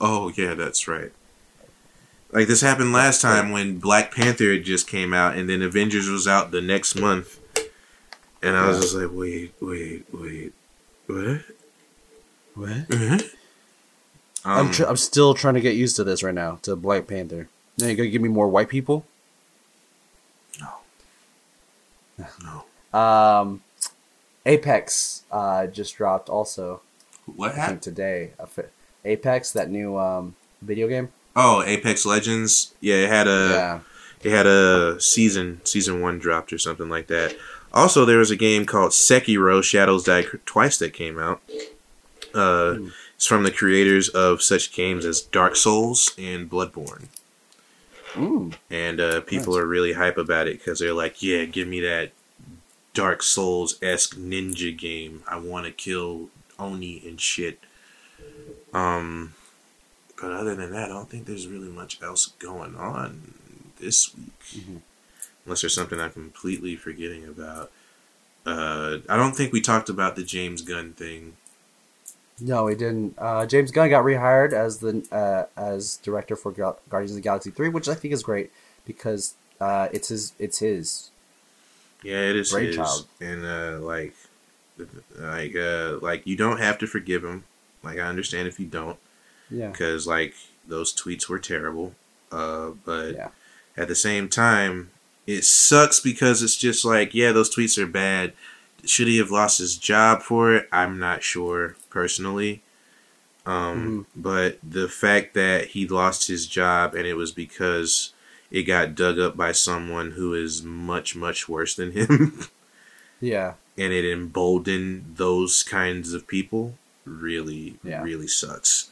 Oh yeah, that's right. Like this happened last time when Black Panther just came out, and then Avengers was out the next month, and I was just like, wait, wait, wait, what? what? I'm Um, tr- I'm still trying to get used to this right now. To Black Panther. Now you gonna give me more white people? no. No. Um, Apex uh, just dropped also. What I happened? today. Apex, that new um, video game. Oh, Apex Legends. Yeah, it had a yeah, it had a season season one dropped or something like that. Also, there was a game called Sekiro: Shadows Die Twice that came out. Uh, Hmm. It's from the creators of such games as Dark Souls and Bloodborne, mm, and uh, people Nice. are really hype about it because they're like, "Yeah, give me that Dark Souls esque ninja game. I want to kill Oni and shit." Um, but other than that, I don't think there's really much else going on this week, Mhm. unless there's something I'm completely forgetting about. Uh, I don't think we talked about the James Gunn thing. no, he didn't. Uh, James Gunn got rehired as the uh, as director for Gu- Guardians of the Galaxy Three, which I think is great because uh, it's his it's his. Yeah, it is his, Brainchild. and uh, like, like, uh, like you don't have to forgive him. Like, I understand if you don't, Yeah, because like those tweets were terrible. Uh, but Yeah. at the same time, it sucks because it's just like, yeah, those tweets are bad. Should he have lost his job for it? I'm not sure personally. Um, but the fact that he lost his job and it was because it got dug up by someone who is much much worse than him yeah, and it emboldened those kinds of people really Yeah. really sucks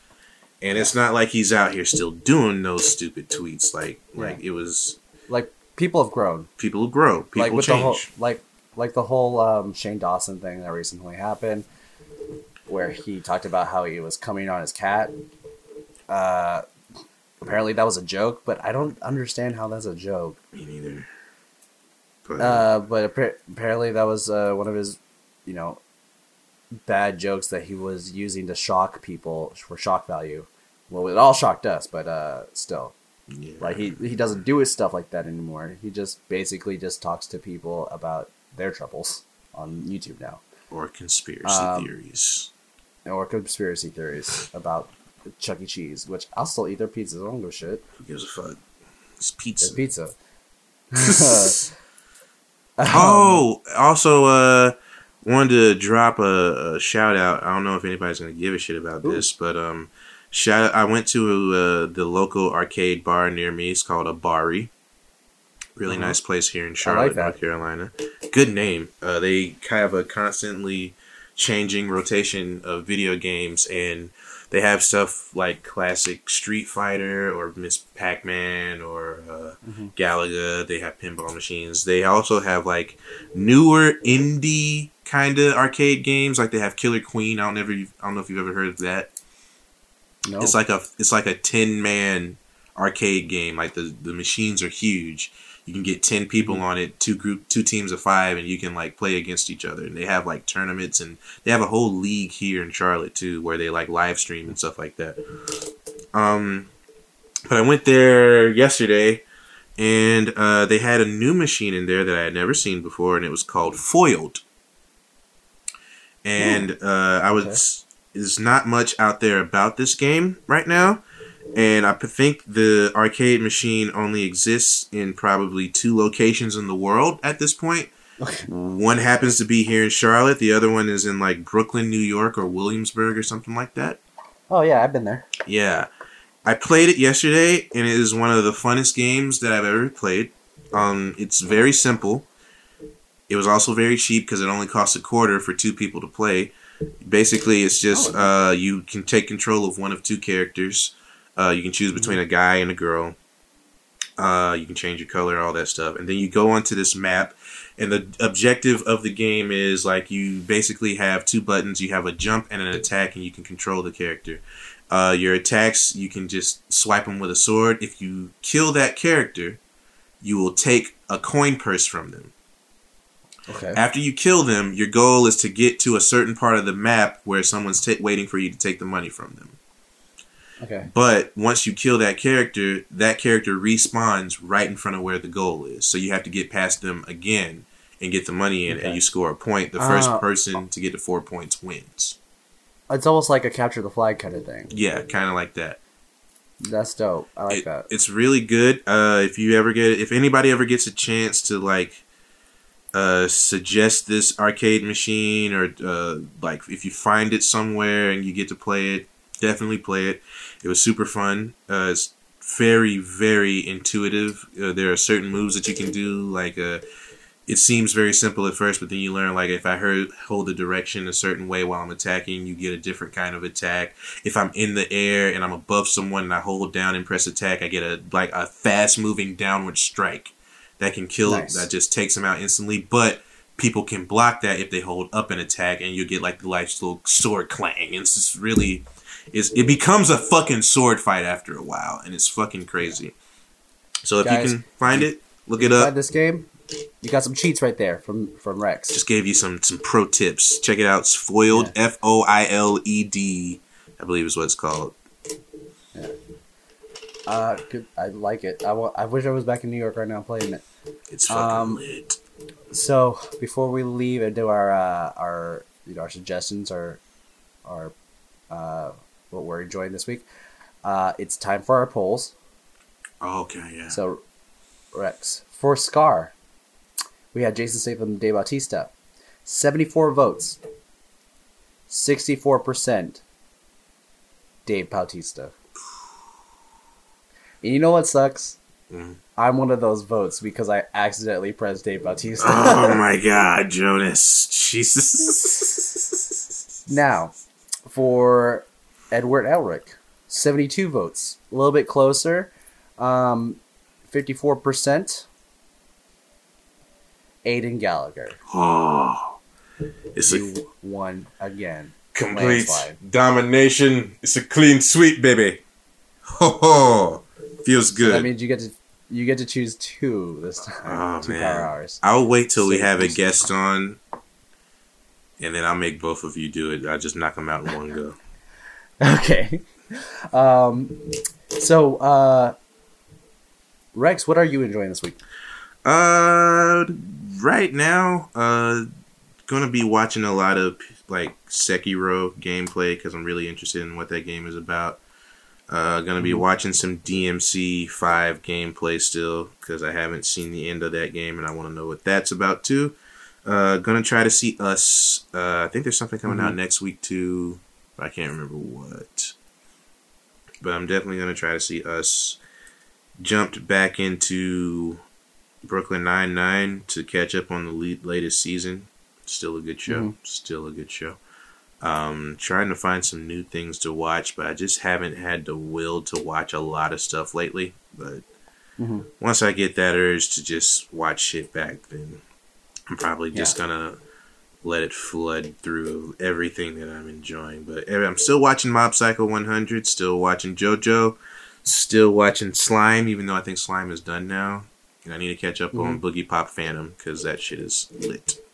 and it's not like he's out here still doing those stupid tweets like like it was like people have grown. people grow people like with change the whole like like the whole um, Shane Dawson thing that recently happened, where he talked about how he was coming on his cat. Uh, apparently that was a joke, but I don't understand how that's a joke. me neither but Uh, but appa- apparently that was uh, one of his, you know, bad jokes that he was using to shock people for shock value. Well, it all shocked us, but uh, still, yeah. like he he doesn't do his stuff like that anymore. He just basically just talks to people about their troubles on YouTube now, or conspiracy um, theories or conspiracy theories about Chuck E. Cheese, which I'll still eat their pizzas. I don't give a shit. who gives a fuck it's pizza pizza. Um, oh also uh wanted to drop a, a shout out. I don't know if anybody's gonna give a shit about Ooh. this, but um, shout. I went to uh, the local arcade bar near me. It's called Abari. Really Mhm. nice place here in Charlotte, that. North Carolina. Good name. Uh, they have a constantly changing rotation of video games, and they have stuff like classic Street Fighter or Miss Pac Man or uh, Mhm. Galaga. They have pinball machines. They also have like newer indie kind of arcade games. Like they have Killer Queen. I don't ever. I don't know if you've ever heard of that. No. It's like a it's like a ten man arcade game. Like the the machines are huge. You can get ten people Mm-hmm. on it, two group, two teams of five, and you can like play against each other. And they have like tournaments, and they have a whole league here in Charlotte too, where they like live stream and stuff like that. Um, but I went there yesterday, and uh, they had a new machine in there that I had never seen before, and it was called Foiled. And uh, I was there's not much out there about this game right now, and I think the arcade machine only exists in probably two locations in the world at this point. Okay. One happens to be here in Charlotte. The other one is in like Brooklyn, New York, or Williamsburg, or something like that. Oh yeah, I've been there. Yeah. I played it yesterday and it is one of the funnest games that I've ever played. Um it's very simple. It was also very cheap because it only costs a quarter for two people to play. Basically, it's just uh you can take control of one of two characters. Uh you can choose between a guy and a girl. Uh you can change your color, all that stuff. And then you go onto this map and the objective of the game is like you basically have two buttons. You have a jump and an attack and you can control the character. Uh, your attacks, you can just swipe them with a sword. If you kill that character, you will take a coin purse from them. Okay. After you kill them, your goal is to get to a certain part of the map where someone's ta waiting for you to take the money from them. Okay. But once you kill that character, that character respawns right in front of where the goal is. So you have to get past them again and get the money in, Okay. and you score a point. The first Ah. person to get to four points wins. It's almost like a capture the flag kind of thing. Yeah, kind of like that. That's dope. I like it- that. It's really good. Uh, if you ever get, if anybody ever gets a chance to like, uh, suggest this arcade machine or uh, like if you find it somewhere and you get to play it, definitely play it. It was super fun. Uh, it's very very intuitive. Uh, there are certain moves that you can do. Like, uh, it seems very simple at first, but then you learn like if I heard hold the direction a certain way while I'm attacking, you get a different kind of attack if I'm in the air and I'm above someone and I hold down and press attack, I get a like a fast moving downward strike that can kill Nice. that just takes them out instantly. But people can block that if they hold up an attack, and you get like the nice little sword clang. It's just really, it's, it becomes a fucking sword fight after a while, and it's fucking crazy. So if Guys, you can find it, look it up. this game, you got some cheats right there from from Rex. Just gave you some some pro tips. Check it out. It's foiled. F O I L E D. I believe is what it's called. Uh, good. I like it. I wish I was back in New York right now playing it. It's fucking Um, lit. So before we leave and do our uh, our you know our suggestions or our uh, what we're enjoying this week, uh, it's time for our polls. Okay, yeah. So Rex for Scar, we had Jason Statham, Dave Bautista, seventy four votes, sixty four percent. Dave Bautista. And you know what sucks? Mhm. I'm one of those votes because I accidentally pressed Dave Bautista. Oh my god, Jonas. Jesus. Now, for Edward Elric, 72 votes. A little bit closer. Um, 54%. Aidan Gallagher. Oh. It's a won again. complete landslide. domination. It's a clean sweep, baby. Ho ho. Feels good. That means you get to you get to choose two this time. Oh, two man. power hours. I'll wait till we have a guest on, and then I'll make both of you do it. I'll just knock them out in one go. Okay. Um, so, uh, Rex, what are you enjoying this week? Uh, right now, uh, gonna be watching a lot of like Sekiro gameplay because I'm really interested in what that game is about. Uh, gonna be watching some DMC five gameplay still because I haven't seen the end of that game and I want to know what that's about too. Uh, gonna try to see us. Uh, I think there's something coming out Mhm. next week too. I can't remember what. But I'm definitely gonna try to see us. Jumped back into Brooklyn Nine Nine to catch up on the le- latest season. Still a good show. Mhm. Still a good show. Um, trying to find some new things to watch, but I just haven't had the will to watch a lot of stuff lately. But Mhm. once I get that urge to just watch shit back, then I'm probably just gonna let it flood through everything that I'm enjoying. But I'm still watching Mob Psycho 100, still watching JoJo, still watching Slime, even though I think Slime is done now. And I need to catch up on Boogiepop Phantom because that shit is lit.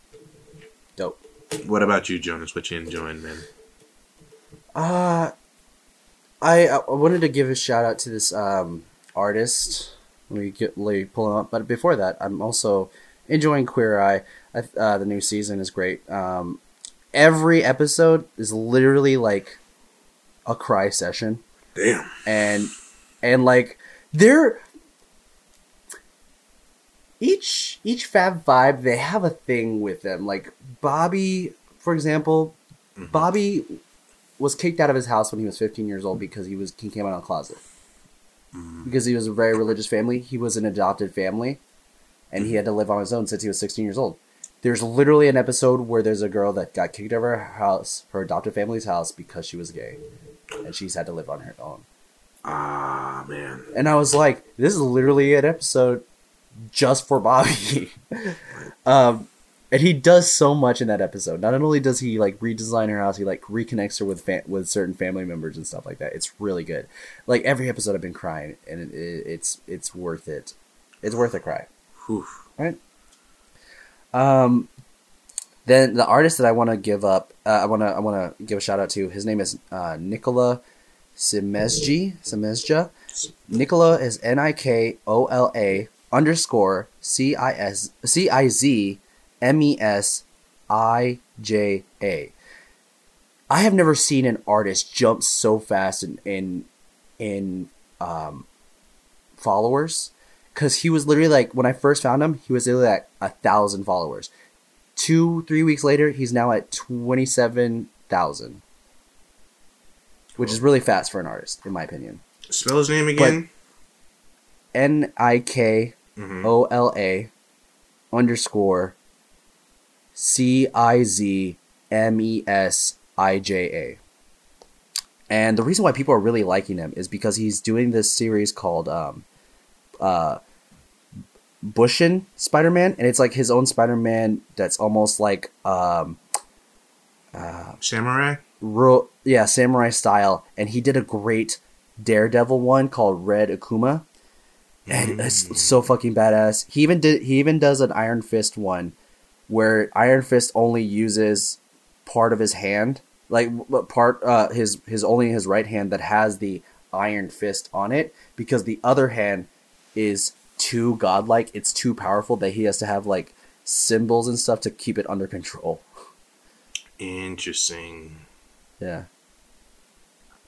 What about you, Jonas? What you enjoying, man? Uh, I I wanted to give a shout out to this um, artist. Let me get let me pull him up. But before that, I'm also enjoying Queer Eye. I, uh, the new season is great. Um, every episode is literally like a cry session, Damn. and and like they're each each Fab Five they have a thing with them. Like Bobby, for example, mm-hmm. Bobby was kicked out of his house when he was 15 years old because he was he came out of the closet. Mm-hmm. Because he was a very religious family, he was an adopted family, and he mm-hmm. had to live on his own since he was 16 years old. There's literally an episode where there's a girl that got kicked out of her house, her adopted family's house, because she was gay, and she's had to live on her own. Ah, man. And I was like, this is literally an episode just for Bobby. um, and he does so much in that episode. Not only does he like redesign her house, he like reconnects her with fa- with certain family members and stuff like that. It's really good. Like every episode, I've been crying, and it, it, it's it's worth it. It's worth a cry. Whew. Right. Um, then the artist that I want to give up, uh, I want to I want to give a shout out to. His name is uh, Nikola Simesji. Simesja. Nikola is N I K O L A underscore C I S C I Z M E S I J A. I have never seen an artist jump so fast in in in um, followers because he was literally like when I first found him, he was literally at a thousand followers. Two three weeks later, he's now at twenty seven thousand, which is really fast for an artist, in my opinion. Spell his name again. N I K Mhm. O L A underscore C I Z M E S I J A. And the reason why people are really liking him is because he's doing this series called um, uh, Bushin Spider Man, and it's like his own Spider Man that's almost like um, Samurai. ro- yeah, samurai style, and he did a great Daredevil one called Red Akuma, and it's so fucking badass. He even did he even does an Iron Fist one where Iron Fist only uses part of his hand, like part uh, his his only his right hand that has the Iron Fist on it because the other hand is too godlike. It's too powerful that he has to have like symbols and stuff to keep it under control. Interesting. Yeah.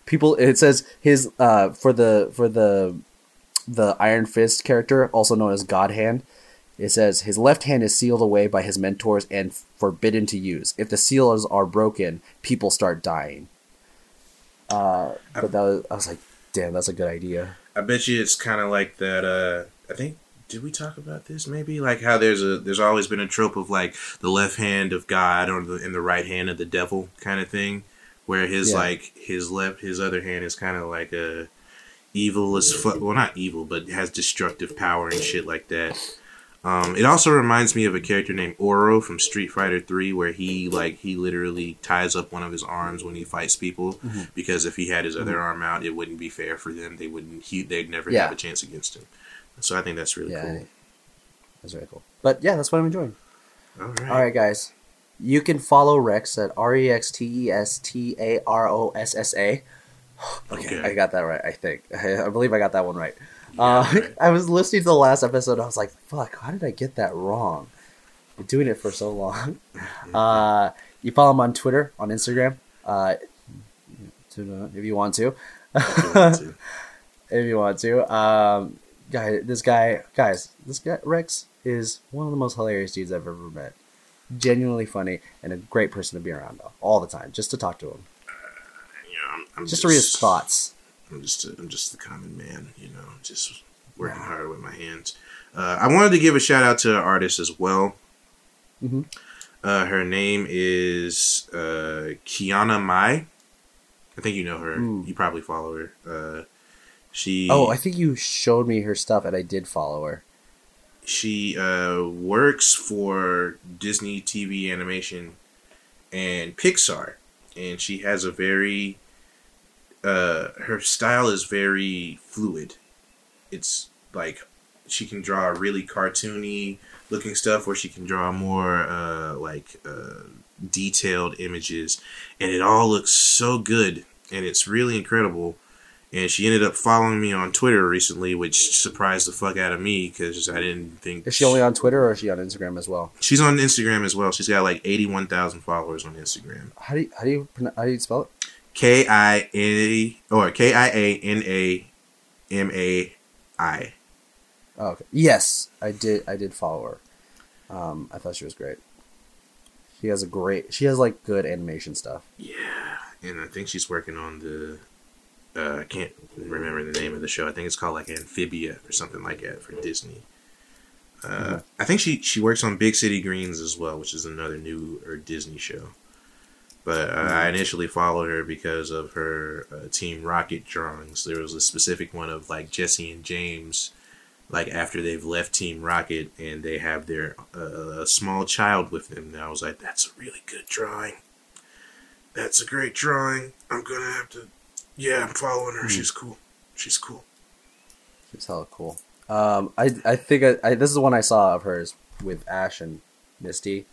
People it says his uh for the for the the Iron Fist character, also known as God Hand, it says his left hand is sealed away by his mentors and forbidden to use. If the seals are broken, people start dying. Uh but that was, I was like, damn, that's a good idea. I bet you it's kind of like that. Uh, I think did we talk about this? Maybe like how there's a there's always been a trope of like the left hand of God or the and the right hand of the devil kind of thing, where his Yeah. like his left his other hand is kind of like a evil as fuck. Well, not evil, but has destructive power and shit like that. Um, it also reminds me of a character named Oro from Street Fighter Three, where he like he literally ties up one of his arms when he fights people Mm-hmm. because if he had his other arm out, it wouldn't be fair for them. They wouldn't. He, they'd never Yeah. have a chance against him. So I think that's really Yeah. cool. That's very cool. But yeah, that's what I'm enjoying. All right. All right, guys. You can follow Rex at R E X T E S T A R O S S A. Okay, Okay. I got that right. I think. I, believe I got that one right. uh, right. I was listening to the last episode. I was like, "Fuck! How did I get that wrong?" Been doing it for so long. uh, you follow him on Twitter, on Instagram, uh, if you want to. if you want to. Um, guy, this guy, guys, this guy Rex is one of the most hilarious dudes I've ever met. genuinely funny and a great person to be around all the time, just to talk to him, I'm, I'm just to read his thoughts. I'm just a, I'm just the common man, you know, just working hard with my hands. Uh, I wanted to give a shout out to an artist as well. Mhm. Uh, her name is uh, Kiana Mai. I think you know her. Mm. You probably follow her. Uh, she Oh, I think you showed me her stuff, and I did follow her. she uh, works for Disney TV animation and Pixar, and she has a very uh, her style is very fluid. It's like she can draw really cartoony looking stuff, or she can draw more uh, like uh, detailed images, and it all looks so good, and it's really incredible and she ended up following me on Twitter recently, which surprised the fuck out of me because I didn't think Is she only on Twitter or is she on Instagram as well? she's on Instagram as well. She's got like eighty one thousand followers on Instagram. How do you, how do you how do you spell it? K I A or K I A N A M A I. Oh, okay. Yes, I did. I did follow her. Um, I thought she was great. She has a great. She has like good animation stuff. Yeah, and I think she's working on the. Uh, I can't remember the name of the show. I think it's called like Amphibia or something like that for Disney. Uh, I think she she works on Big City Greens as well, which is another new or Disney show. But uh, I initially followed her because of her uh, Team Rocket drawings. There was a specific one of like Jessie and James, like after they've left Team Rocket and they have their uh, small child with them. And I was like, that's a really good drawing. That's a great drawing. I'm gonna have to. Yeah, I'm following her. She's cool. She's cool. She's hella cool. Um, I I think I, I this is the one I saw of hers with Ash and Misty.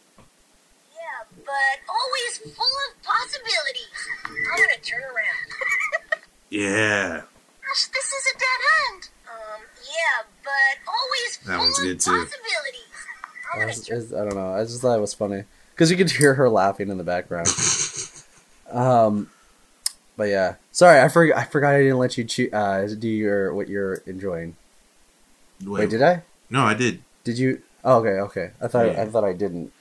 Yeah, but always full of possibilities. I'm gonna turn around. Yeah, Gosh, this is a dead end. Um, yeah, but always That full one's of good, too. possibilities. I'm I, gonna was- turn I don't know. I just thought it was funny because you could hear her laughing in the background. um, but yeah, sorry, I forgot. I forgot I didn't let you choo- uh, do your what you're enjoying. Wait, did I? No, I did. Did you? Oh, okay, okay. I thought Yeah. I thought I didn't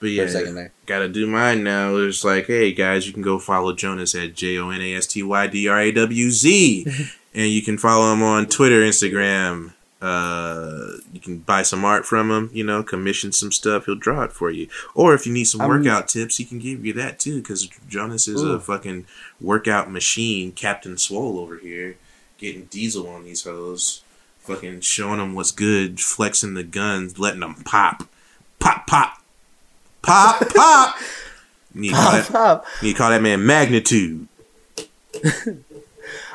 But yeah, a second there. gotta do mine now. It's like, hey guys, you can go follow Jonas at J O N A S T Y D R A W Z, and you can follow him on Twitter, Instagram. Uh, you can buy some art from him. You know, commission some stuff. He'll draw it for you. Or if you need some I'm- workout tips, he can give you that too. Because Jonas is Ooh. a fucking workout machine, Captain Swole over here, getting diesel on these hoes. Fucking showing them what's good, flexing the guns, letting them pop, pop, pop, pop, pop. You need call that, Pop. you need to call that man magnitude.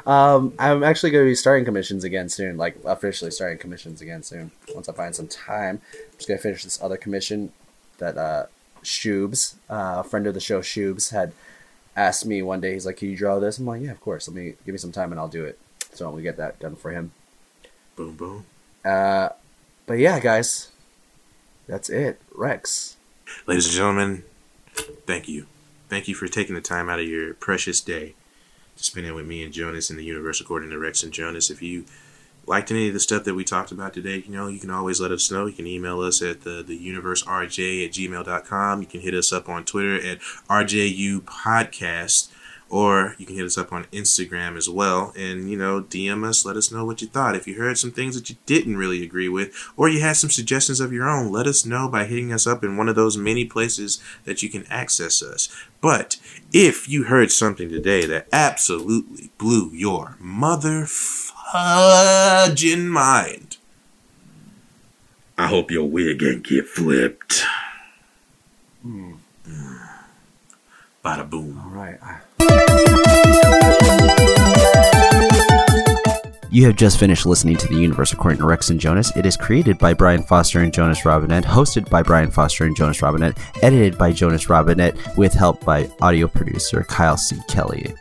Um, I'm actually going to be starting commissions again soon, like officially starting commissions again soon. Once I find some time, I'm just going to finish this other commission that uh, Shubes, uh, a friend of the show, Shubes, had asked me one day. He's like, "Can you draw this?" I'm like, "Yeah, of course. Let me give me some time and I'll do it." So I'm gonna get that done for him. Boom, boom. Uh, but yeah, guys, that's it. Rex. Ladies and gentlemen, thank you. Thank you for taking the time out of your precious day to spend it with me and Jonas in the universe according to Rex and Jonas. If you liked any of the stuff that we talked about today, you know, you can always let us know. You can email us at the, the universerj at gmail.com. You can hit us up on Twitter at RJU Podcast. Or you can hit us up on Instagram as well and, you know, DM us. Let us know what you thought. If you heard some things that you didn't really agree with, or you had some suggestions of your own, let us know by hitting us up in one of those many places that you can access us. But if you heard something today that absolutely blew your mother fudging mind, I hope your wig ain't get flipped. Hmm. Bada boom. All right. You have just finished listening to The Universe According to Rex and Jonas. It is created by Brian Foster and Jonas Robinette, hosted by Brian Foster and Jonas Robinette, edited by Jonas Robinette, with help by audio producer Kyle C. Kelly.